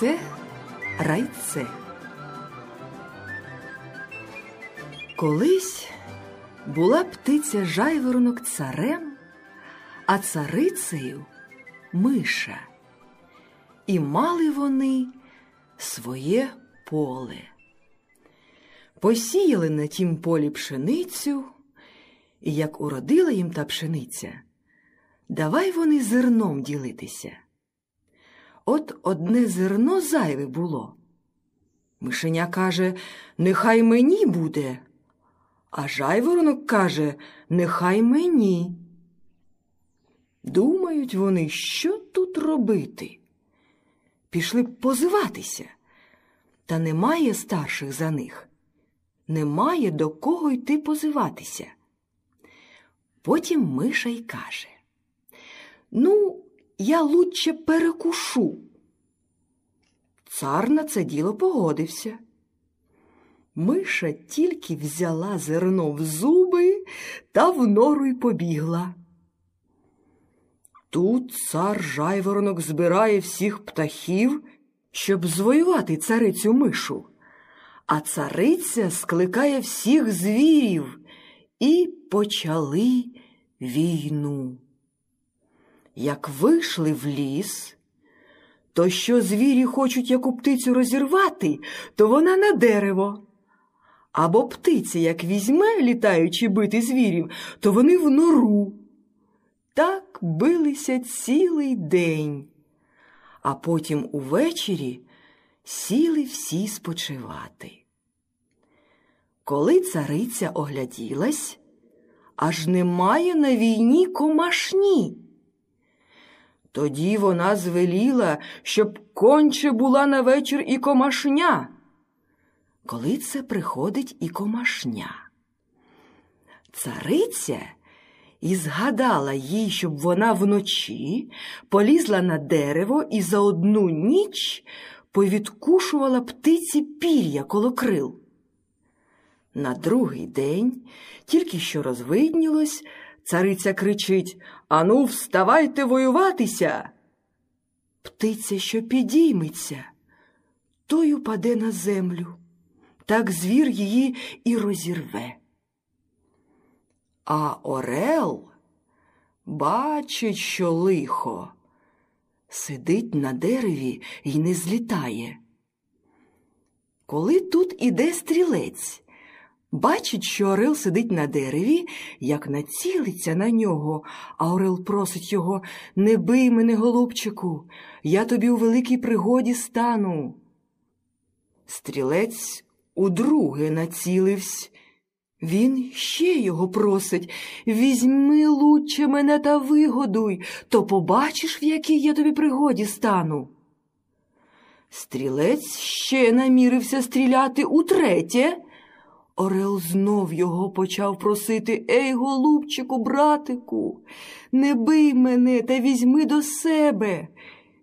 Райце, райце. Колись була птиця жайворонок царем, а царицею миша. І мали вони своє поле. Посіяли на тім полі пшеницю, і як уродила їм та пшениця, давай вони зерном ділитися. От одне зерно зайве було. Мишеня каже, нехай мені буде, а жайворонок каже, нехай мені. Думають вони, що тут робити. Пішли б позиватися, та немає старших за них, немає до кого йти позиватися. Потім миша й каже Ну, я лучше перекушу. Цар на це діло погодився. Миша тільки взяла зерно в зуби та в нору й побігла. Тут цар жайворонок збирає всіх птахів, щоб звоювати царицю мишу, а цариця скликає всіх звірів і почали війну. Як вийшли в ліс, то що звірі хочуть яку птицю розірвати, то вона на дерево. Або птиця, як візьме, літаючи бити звірів, то вони в нору. Так билися цілий день, а потім увечері сіли всі спочивати. Коли цариця огляділась, аж немає на війні комашні. Тоді вона звеліла, щоб конче була на вечір і комашня. Коли це приходить і комашня. Цариця і згадала їй, щоб вона вночі полізла на дерево і за одну ніч повідкушувала птиці пір'я коло крил. На другий день, тільки що розвиднілось, цариця кричить Ану, вставайте воюватися. Птиця, що підійметься, той упаде на землю, так звір її і розірве. А Орел бачить, що лихо, сидить на дереві і не злітає. Коли тут іде стрілець, бачить, що Орел сидить на дереві, як націлиться на нього, а Орел просить його не бий мене, голубчику, я тобі у великій пригоді стану. Стрілець удруге націливсь. Він ще його просить візьми лучше мене та вигодуй, то побачиш, в якій я тобі пригоді стану. Стрілець ще намірився стріляти утретє. Орел знов його почав просити Ей, голубчику, братику, не бий мене та візьми до себе.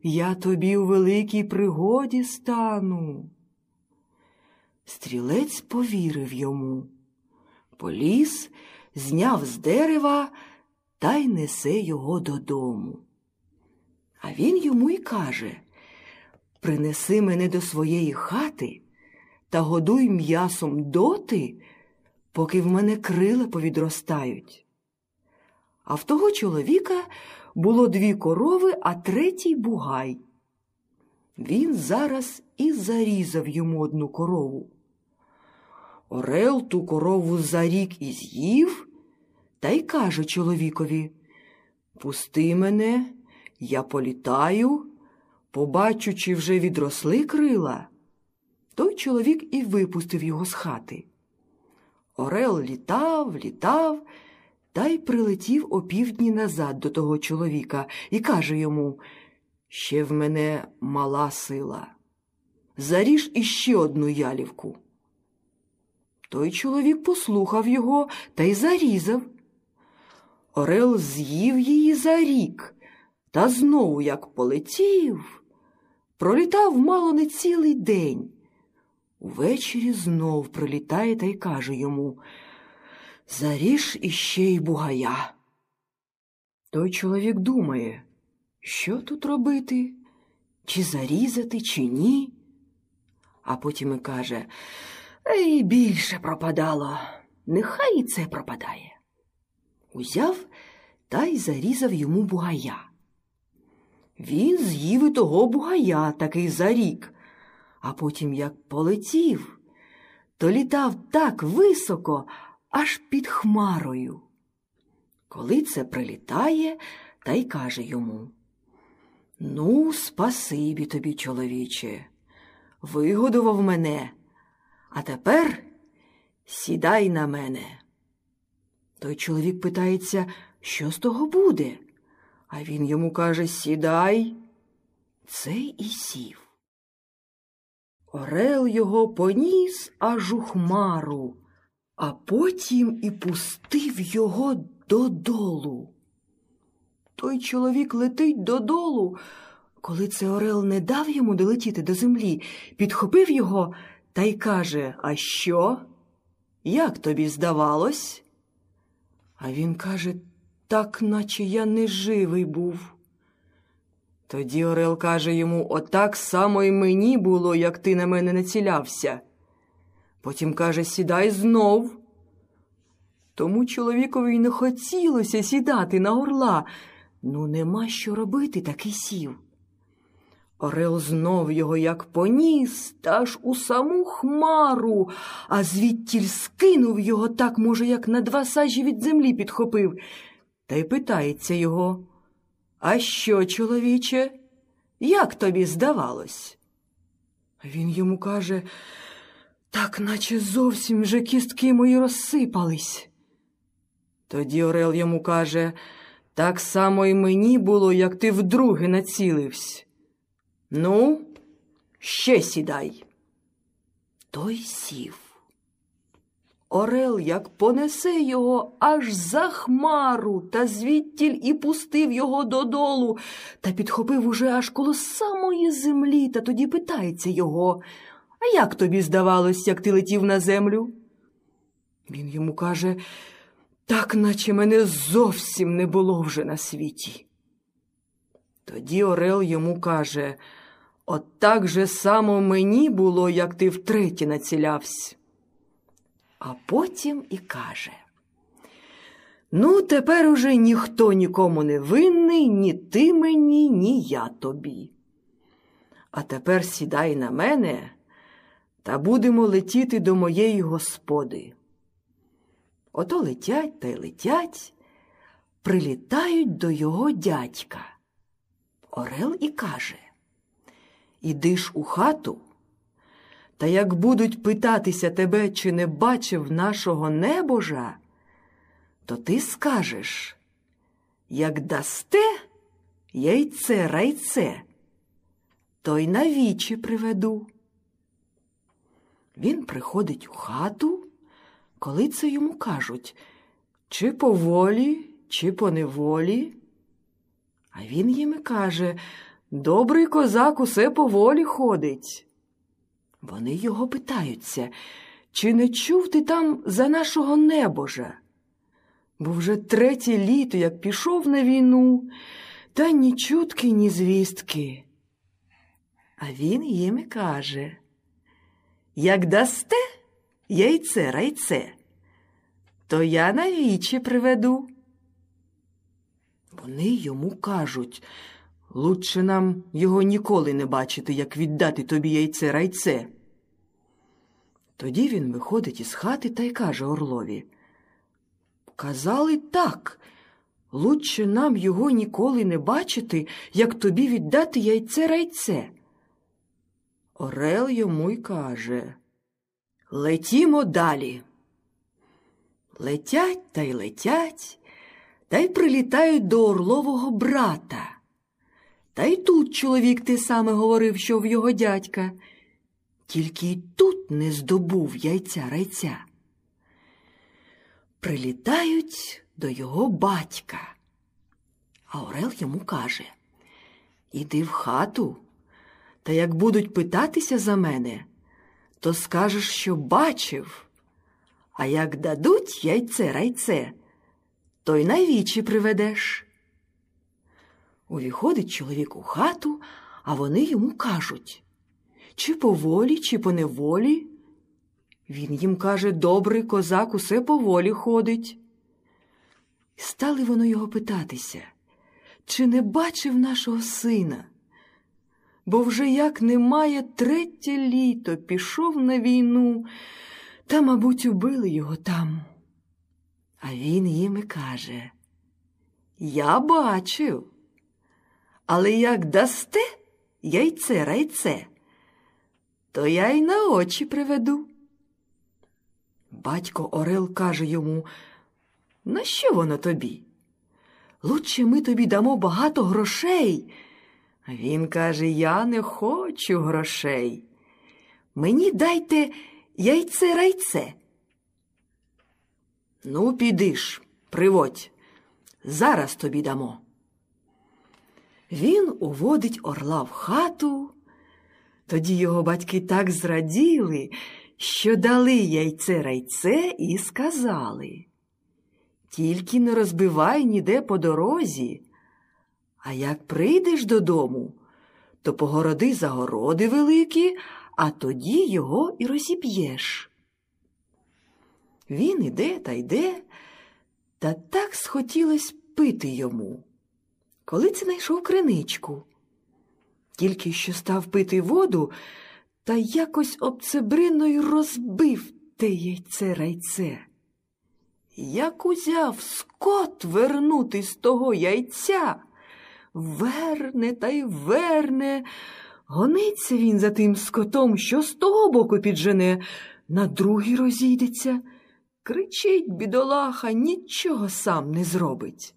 Я тобі у великій пригоді стану. Стрілець повірив йому. Поліз, зняв з дерева та й несе його додому. А він йому й каже Принеси мене до своєї хати та годуй м'ясом доти, поки в мене крила повідростають. А в того чоловіка було дві корови, а третій бугай. Він зараз і зарізав йому одну корову. Орел ту корову за рік і з'їв та й каже чоловікові Пусти мене, я політаю, побачу, чи вже відросли крила. Той чоловік і випустив його з хати. Орел літав, літав та й прилетів опівдні назад до того чоловіка і каже йому Ще в мене мала сила. Заріж іще одну ялівку. Той чоловік послухав його та й зарізав. Орел з'їв її за рік, та знову, як полетів, пролітав мало не цілий день. Увечері знов прилітає та й каже йому Заріж іще й бугая. Той чоловік думає, що тут робити? чи зарізати, чи ні. А потім і каже Ей, більше пропадало, нехай і це пропадає. Узяв та й зарізав йому бугая. Він з'їв і того бугая такий за рік, а потім, як полетів, то літав так високо, аж під хмарою. Коли це прилітає, та й каже йому Ну, спасибі тобі, чоловіче, вигодував мене, а тепер сідай на мене. Той чоловік питається, що з того буде? А він йому каже Сідай. Цей і сів. Орел його поніс аж у хмару, а потім і пустив його додолу. Той чоловік летить додолу. Коли це Орел не дав йому долетіти до землі, підхопив його та й каже А що? Як тобі здавалось? А він каже так, наче я не живий був. Тоді Орел каже йому Отак само й мені було, як ти на мене націлявся. Потім каже Сідай знов. Тому чоловікові й не хотілося сідати на орла. Ну, нема що робити, так і сів. Орел знов його як поніс, та аж у саму хмару, а звідтіль скинув його так, може, як на два сажі від землі підхопив, та й питається його. А що, чоловіче, як тобі здавалось? Він йому каже, так наче зовсім вже кістки мої розсипались. Тоді Орел йому каже, так само й мені було, як ти вдруге націлився. Ну, ще сідай. Той сів. Орел, як понесе його аж за хмару, та звідтіль і пустив його додолу, та підхопив уже аж коло самої землі, та тоді питається його А як тобі здавалось, як ти летів на землю? Він йому каже так, наче мене зовсім не було вже на світі. Тоді Орел йому каже От так же само мені було, як ти втретє націлявсь. А потім і каже Ну, тепер уже ніхто нікому не винний, ні ти мені, ні я тобі. А тепер сідай на мене та будемо летіти до моєї господи. Ото летять та й летять, прилітають до його дядька. Орел і каже Іди ж у хату, та як будуть питатися тебе, чи не бачив нашого небожа, то ти скажеш як дасте яйце райце, то й навічі приведу. Він приходить у хату, коли це йому кажуть, чи по волі, чи по неволі. А він їм каже Добрий козак усе по волі ходить. Вони його питаються, чи не чув ти там за нашого небожа? Бо вже третє літо, як пішов на війну, та ні чутки, ні звістки. А він їм і каже Як дасте яйце райце, то я навічі приведу. Вони йому кажуть Лучше нам його ніколи не бачити, як віддати тобі яйце райце. Тоді він виходить із хати та й каже Орлові Казали так. Лучше нам його ніколи не бачити, як тобі віддати яйце райце. Орел йому й каже Летімо далі. Летять та й летять, та й прилітають до Орлового брата. Та й тут чоловік те саме говорив, що в його дядька, тільки й тут не здобув яйця райця. Прилітають до його батька. А Орел йому каже Іди в хату, та як будуть питатися за мене, то скажеш, що бачив. А як дадуть яйце райце, то й навічі приведеш. Увіходить чоловік у хату, а вони йому кажуть чи по волі, чи по неволі. Він їм каже добрий козак усе по волі ходить. Стали воно його питатися, чи не бачив нашого сина? Бо вже як немає третє літо пішов на війну, та, мабуть, убили його там. А він їм і каже Я бачив, але як дасте яйце райце, то я й на очі приведу. Батько Орел каже йому, на що воно тобі? Лучше ми тобі дамо багато грошей. Він каже, я не хочу грошей. Мені дайте яйце райце. Ну, підиш, приводь, зараз тобі дамо. Він уводить орла в хату. Тоді його батьки так зраділи, що дали яйце райце і сказали Тільки не розбивай ніде по дорозі, а як прийдеш додому, то погороди загороди великі, а тоді його і розіб'єш. Він іде та йде, та так схотілось пити йому. Коли це знайшов криничку. Тільки що став пити воду, та якось обцебриною розбив те яйце райце. Як узяв скот вернути з того яйця, верне та й верне. Гониться він за тим скотом, що з того боку піджене, на другий розійдеться. Кричить, бідолаха, нічого сам не зробить.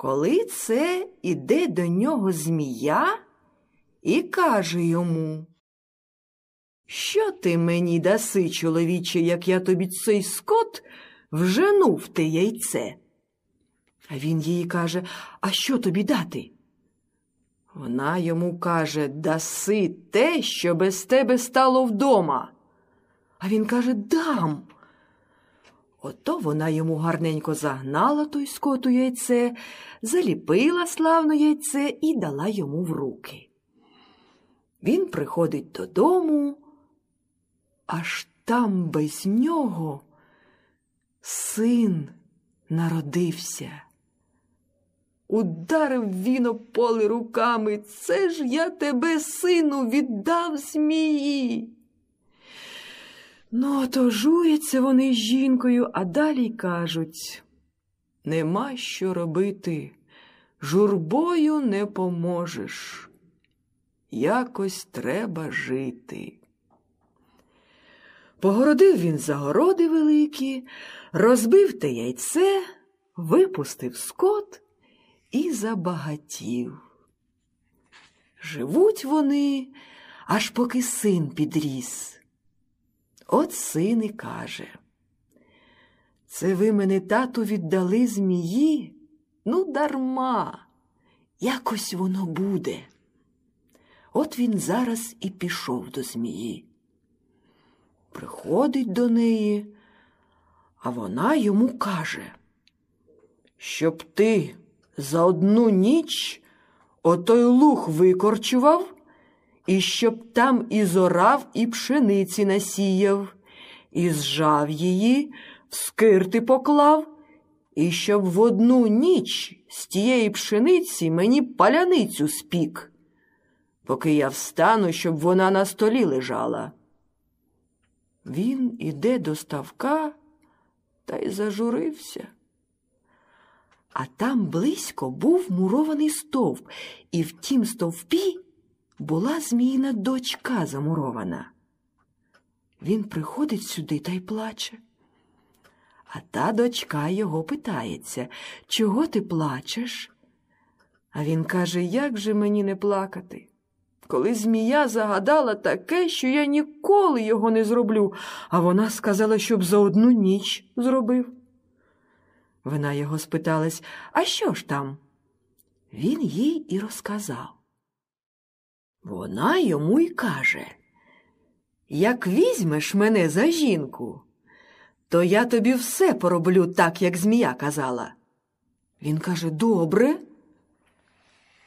Коли це іде до нього змія і каже йому, Що ти мені даси, чоловіче, як я тобі цей скот вжену в те яйце? А він їй каже, А що тобі дати? Вона йому каже, даси те, що без тебе стало вдома. А він каже, дам. Ото вона йому гарненько загнала той скоту яйце, заліпила славно яйце і дала йому в руки. Він приходить додому, аж там без нього син народився. Ударив він о поле руками. Це ж я тебе, сину, віддав змії. Ну, то жуються вони з жінкою, а далі кажуть нема що робити, журбою не поможеш. Якось треба жити. Погородив він загороди великі, розбив те яйце, випустив скот і забагатів. Живуть вони, аж поки син підріс. От син і каже. Це ви мене, тату, віддали змії? Ну, дарма, якось воно буде. От він зараз і пішов до змії. Приходить до неї, а вона йому каже, щоб ти за одну ніч отой луг викорчував і щоб там і зорав, і пшениці насіяв, і зжав її, в скирти поклав, і щоб в одну ніч з тієї пшениці мені паляницю спік, поки я встану, щоб вона на столі лежала. Він іде до ставка та й зажурився. А там близько був мурований стовп, і в тім стовпі була зміїна дочка замурована. Він приходить сюди та й плаче. А та дочка його питається, чого ти плачеш? А він каже, як же мені не плакати? Коли змія загадала таке, що я ніколи його не зроблю, а вона сказала, щоб за одну ніч зробив. Вона його спиталась, а що ж там? Він їй і розказав. Вона йому й каже, як візьмеш мене за жінку, то я тобі все пороблю так, як змія казала. Він каже, добре.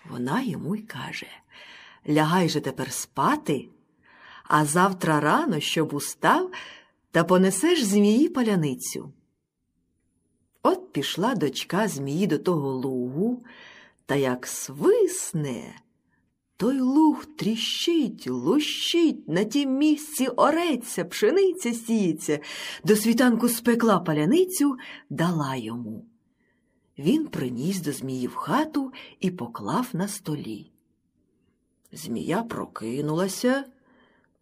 Вона йому й каже Лягай же тепер спати, а завтра рано, щоб устав, та понесеш змії паляницю. От пішла дочка змії до того лугу, та як свисне, той луг тріщить, лущить, на тім місці ореться, пшениця сіється, до світанку спекла паляницю, дала йому. Він приніс до змії в хату і поклав на столі. Змія прокинулася,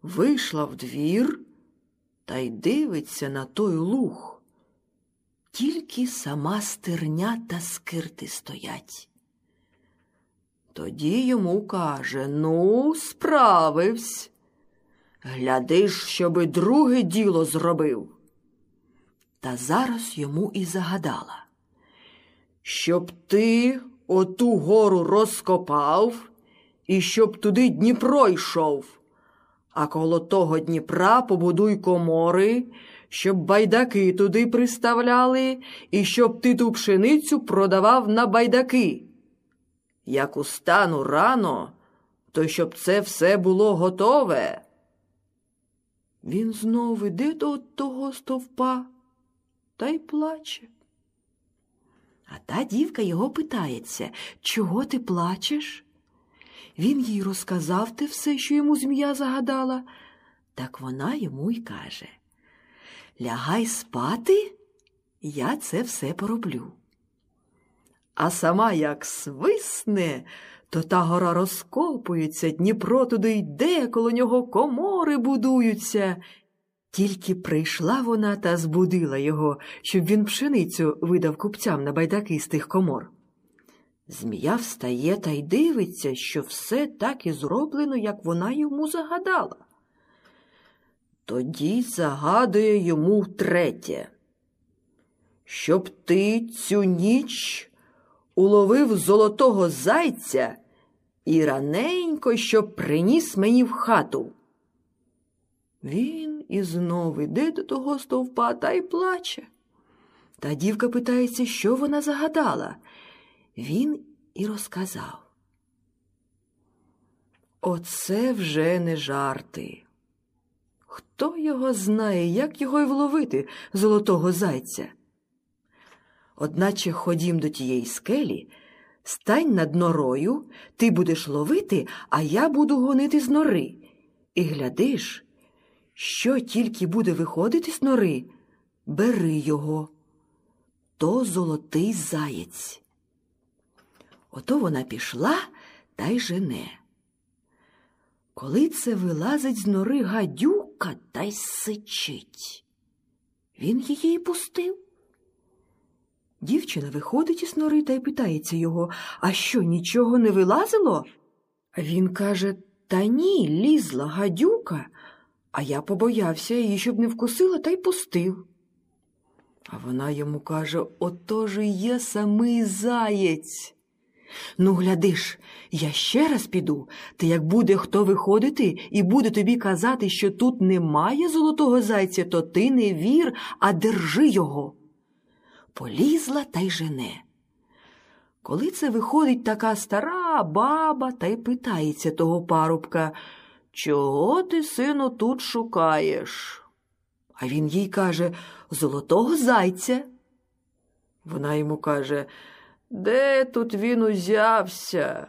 вийшла в двір та й дивиться на той луг. Тільки сама стерня та скирти стоять. Тоді йому каже Ну, справивсь. Гляди ж, щоби друге діло зробив. Та зараз йому і загадала, щоб ти оту гору розкопав і щоб туди Дніпро йшов, а коло того Дніпра побудуй комори, щоб байдаки туди приставляли, і щоб ти ту пшеницю продавав на байдаки. Як устану рано, то щоб це все було готове. Він знов іде до того стовпа та й плаче. А та дівка його питається, чого ти плачеш? Він їй розказав те все, що йому змія загадала, так вона йому й каже Лягай спати, я це все пороблю. А сама як свисне, то та гора розкопується, Дніпро туди йде, коло нього комори будуються. Тільки прийшла вона та збудила його, щоб він пшеницю видав купцям на байдаки з тих комор. Змія встає та й дивиться, що все так і зроблено, як вона йому загадала. Тоді загадує йому втретє, щоб ти цю ніч уловив золотого зайця і раненько щоб приніс мені в хату. Він і знов іде до того стовпа та й плаче. Та дівка питається, що вона загадала. Він і розказав. Оце вже не жарти. Хто його знає, як його й вловити, золотого зайця? Одначе ходім до тієї скелі, стань над норою, ти будеш ловити, а я буду гонити з нори. І глядиш, що тільки буде виходити з нори, бери його. То золотий заєць. Ото вона пішла та й жене. Коли це вилазить з нори гадюка та й сичить. Він її пустив. Дівчина виходить із нори та й питається його, а що, нічого не вилазило? Він каже Та ні, лізла гадюка, а я побоявся її, щоб не вкусила, та й пустив. А вона йому каже Ото ж і є самий заєць. Ну, глядиш, я ще раз піду, та як буде хто виходити і буде тобі казати, що тут немає золотого зайця, то ти не вір, а держи його полізла та й жене. Коли це виходить така стара баба та й питається того парубка, чого ти, сину, тут шукаєш? А він їй каже Золотого зайця. Вона йому каже, де тут він узявся?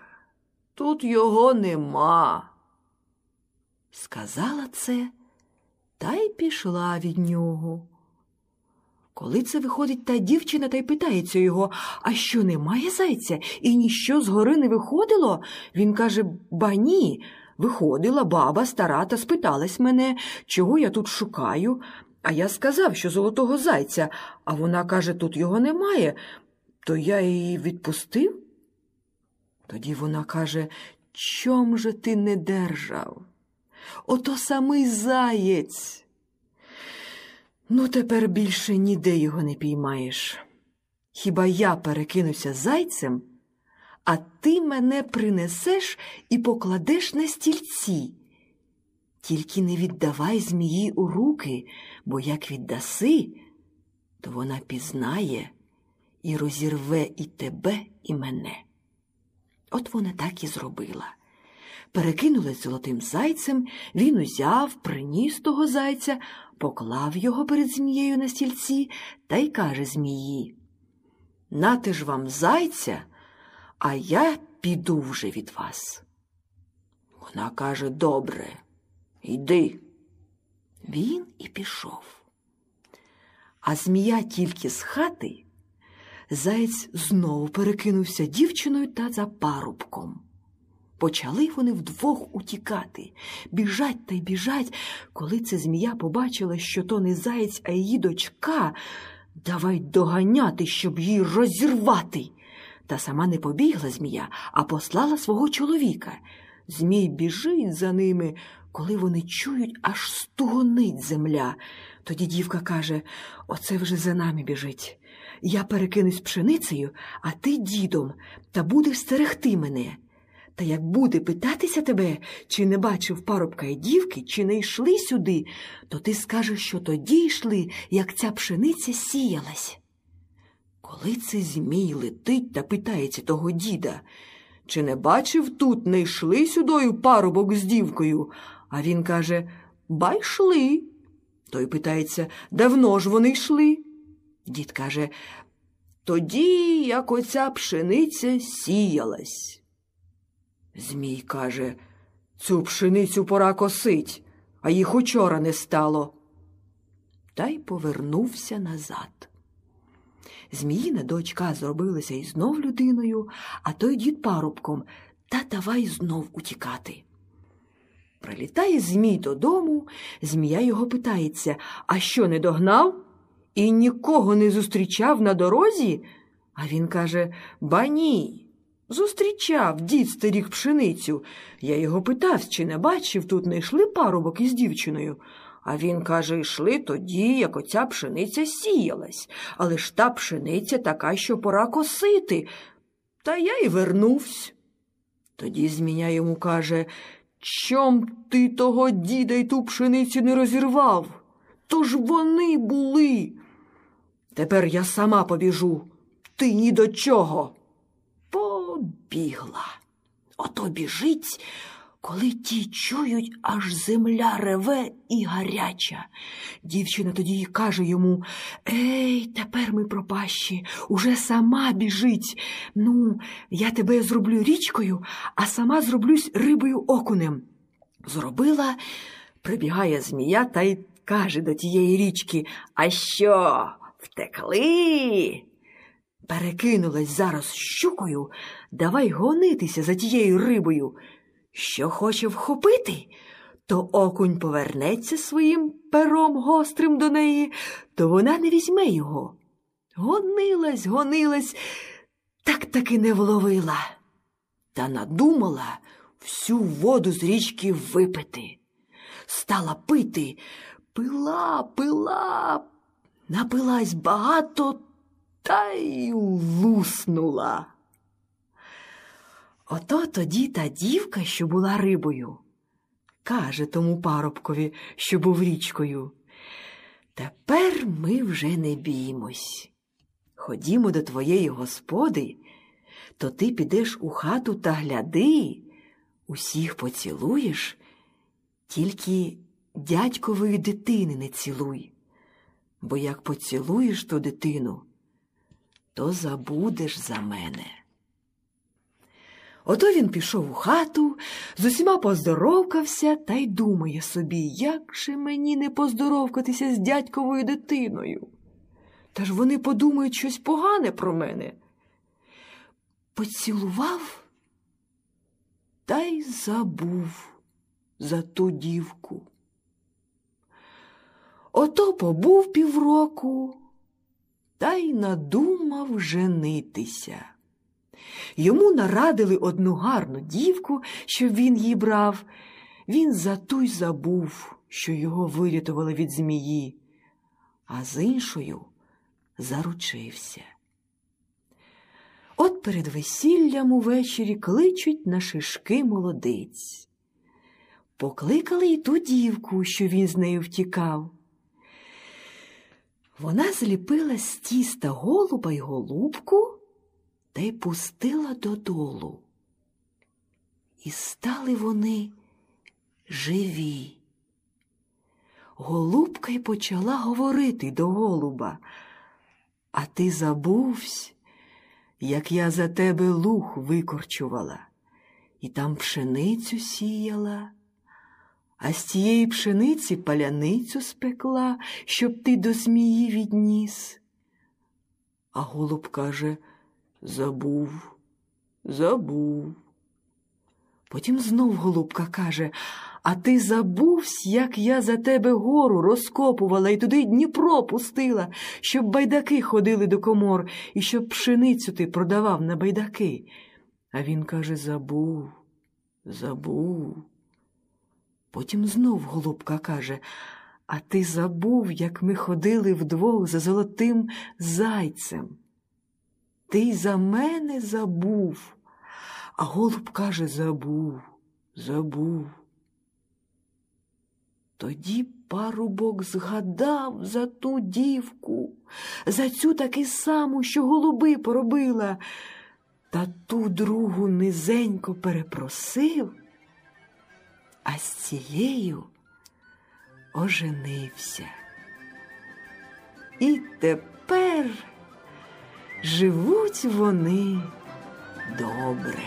Тут його нема. Сказала це та й пішла від нього. Коли це виходить та дівчина та й питається його, а що немає зайця, і ніщо згори не виходило? Він каже Ба ні. Виходила баба стара та спиталась мене, чого я тут шукаю. А я сказав, що золотого зайця, а вона каже, тут його немає, то я її відпустив. Тоді вона каже, чом же ти не держав? Ото самий заєць. Ну, тепер більше ніде його не піймаєш. Хіба я перекинуся зайцем, а ти мене принесеш і покладеш на стільці. Тільки не віддавай змії у руки, бо як віддаси, то вона пізнає і розірве і тебе, і мене. От вона так і зробила. Перекинулась золотим зайцем, він узяв, приніс того зайця, поклав його перед змією на стільці та й каже змії. Нате ж вам зайця, а я піду вже від вас. Вона каже добре, йди. Він і пішов. А змія тільки з хати, заєць знову перекинувся дівчиною та за парубком. Почали вони вдвох утікати, біжать та й біжать. Коли це змія побачила, що то не заєць, а її дочка, давай доганяти, щоб її розірвати. Та сама не побігла змія, а послала свого чоловіка. Змій біжить за ними, коли вони чують, аж стугонить земля. Тоді дівка каже Оце вже за нами біжить. Я перекинусь пшеницею, а ти дідом, та будеш стерегти мене. Та як буде питатися тебе, чи не бачив парубка і дівки, чи не йшли сюди, то ти скажеш, що тоді йшли, як ця пшениця сіялась. Коли це змій летить та питається того діда, чи не бачив тут, не йшли сюдою парубок з дівкою? А він каже Ба йшли. Той питається, давно ж вони йшли? Дід каже, тоді, як оця пшениця сіялась. Змій каже, цю пшеницю пора косить, а їх учора не стало. Та й повернувся назад. Зміїна дочка зробилася і знов людиною, а той дід парубком, та давай знов утікати. Прилітає Змій додому, змія його питається А що не догнав? І нікого не зустрічав на дорозі? А він каже Ба ні. Зустрічав дід старік пшеницю. Я його питав, чи не бачив, тут не йшли парубок із дівчиною. А він каже, йшли тоді, як оця пшениця сіялась, але ж та пшениця така, що пора косити. Та я й вернувся. Тоді зміня йому каже Чом ти того діда й ту пшеницю не розірвав? То ж вони були. Тепер я сама побіжу. Ти ні до чого. Побігла. Ото біжить, коли ті чують, аж земля реве і гаряча. Дівчина тоді й каже йому Ей, тепер ми пропащі, уже сама біжить. Ну, я тебе зроблю річкою, а сама зроблюсь рибою окунем. Зробила, прибігає змія та й каже до тієї річки А що, втекли? Перекинулась зараз щукою, давай гонитися за тією рибою. Що хоче вхопити, то окунь повернеться своїм пером гострим до неї, то вона не візьме його. Гонилась, гонилась, так таки не вловила, та надумала всю воду з річки випити. Стала пити, пила, пила, напилась багато та й луснула. Ото тоді та дівка, що була рибою, каже тому парубкові, що був річкою. Тепер ми вже не біймось. Ходімо до твоєї господи, то ти підеш у хату та гляди, усіх поцілуєш, тільки дядькової дитини не цілуй, бо як поцілуєш ту дитину, то забудеш за мене. Ото він пішов у хату, з усіма поздоровкався та й думає собі, як же мені не поздоровкатися з дядьковою дитиною. Та ж вони подумають щось погане про мене. Поцілував та й забув за ту дівку. Ото побув півроку та й надумав женитися. Йому нарадили одну гарну дівку, щоб він її брав. Він за ту й забув, що його вирятували від змії, а з іншою заручився. От перед весіллям увечері кличуть на шишки молодиць. Покликали й ту дівку, що він з нею втікав. Вона зліпила з тіста голуба й голубку та й пустила додолу. І стали вони живі. Голубка й почала говорити до голуба. А ти забувсь, як я за тебе луг викорчувала, і там пшеницю сіяла, а з тієї пшениці паляницю спекла, щоб ти до змії відніс. А голуб каже Забув, забув. Потім знов голубка каже А ти забувсь, як я за тебе гору розкопувала і туди Дніпро пустила, щоб байдаки ходили до комор і щоб пшеницю ти продавав на байдаки. А він каже Забув, забув. Потім знов голубка каже А ти забув, як ми ходили вдвох за золотим зайцем. Ти за мене забув. А голуб каже забув, забув. Тоді парубок згадав за ту дівку, за цю таки саму, що голуби поробила, та ту другу низенько перепросив, а з цією оженився. І тепер живуть вони добре.